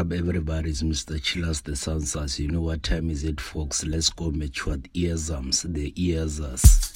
up, everybody? It's Mr. Chillas, the Sound You know what time is it, folks? Let's go mature the earsums the ears.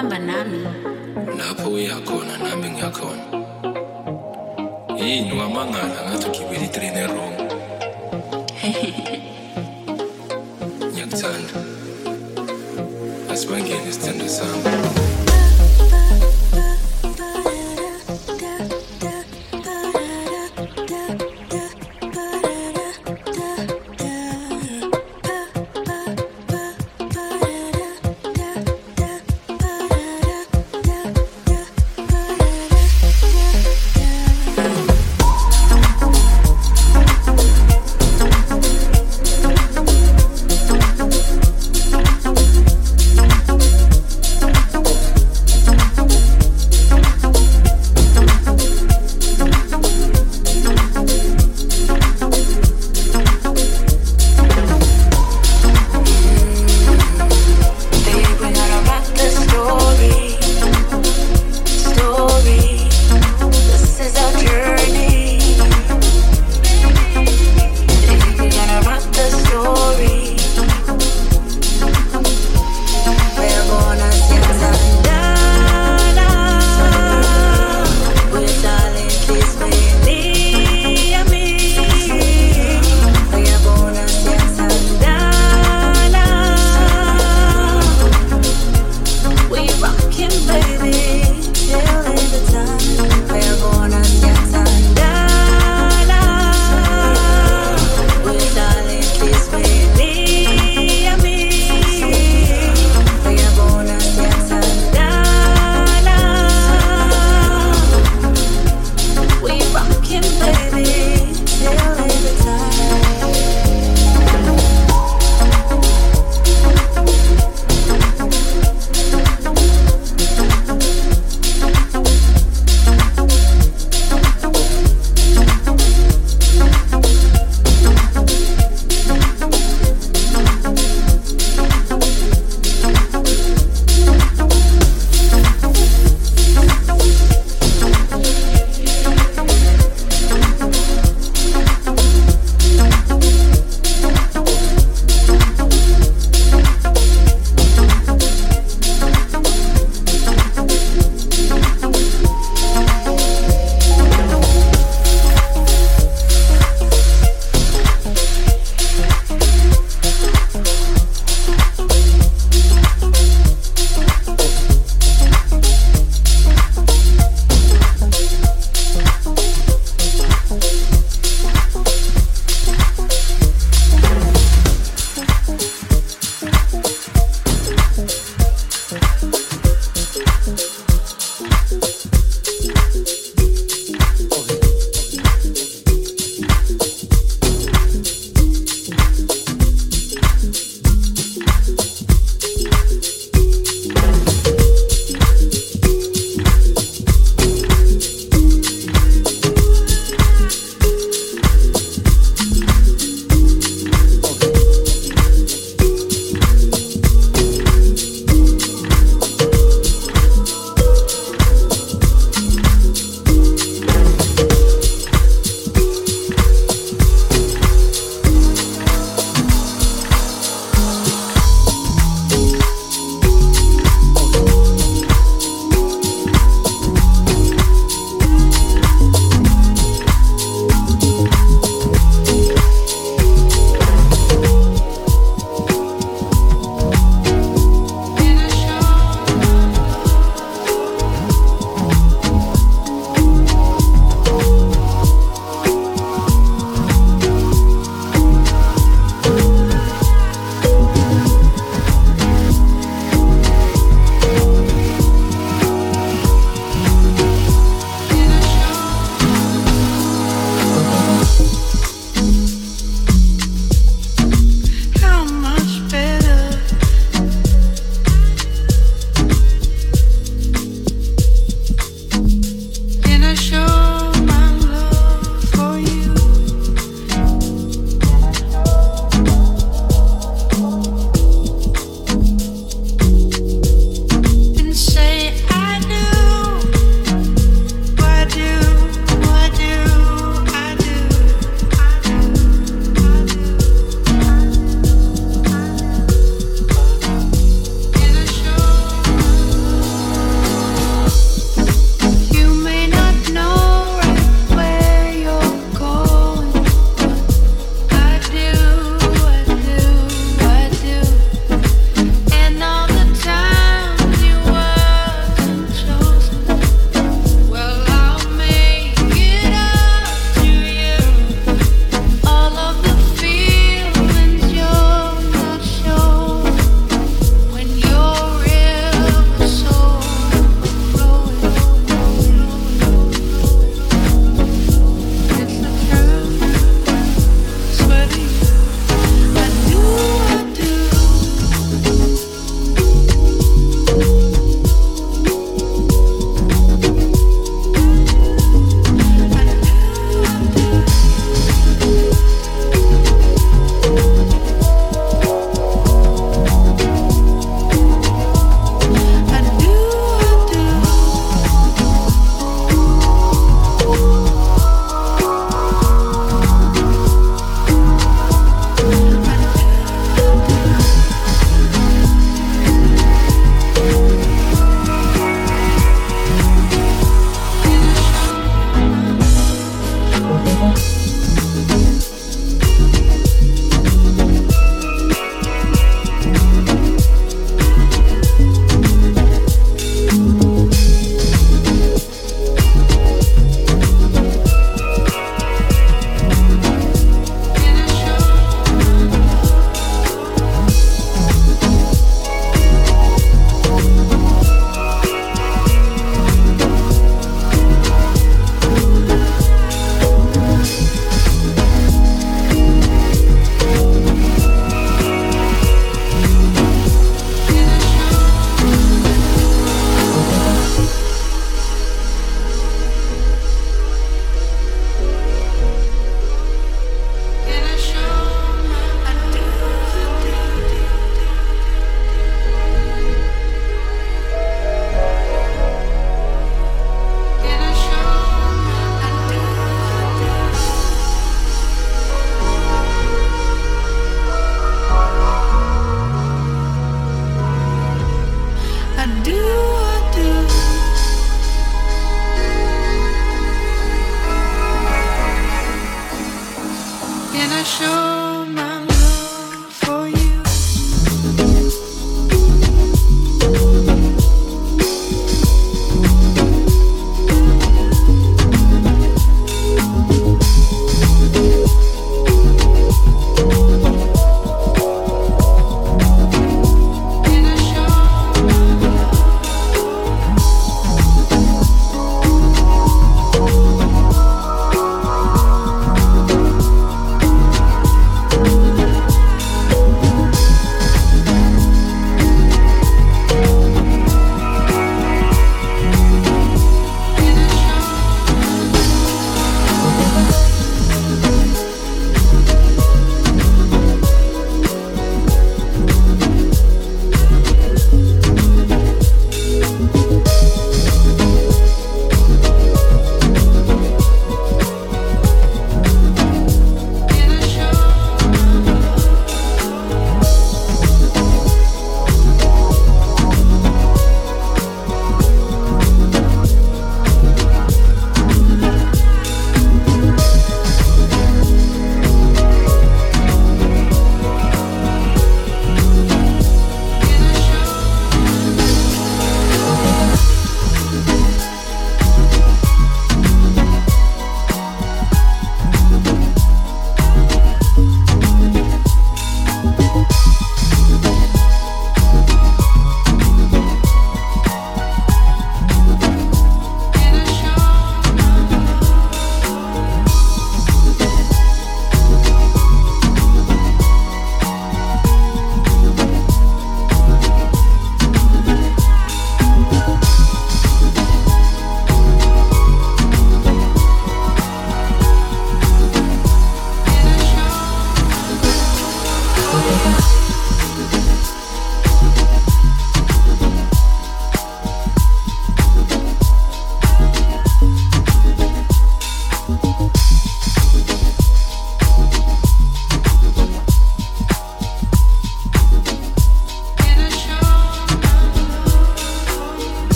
uhamba nami. Lapho uyakhona nami ngiyakhona. Yini wamangala ngathi ugibela itrain erong ngiyakuthanda. Asibangene isithando sami.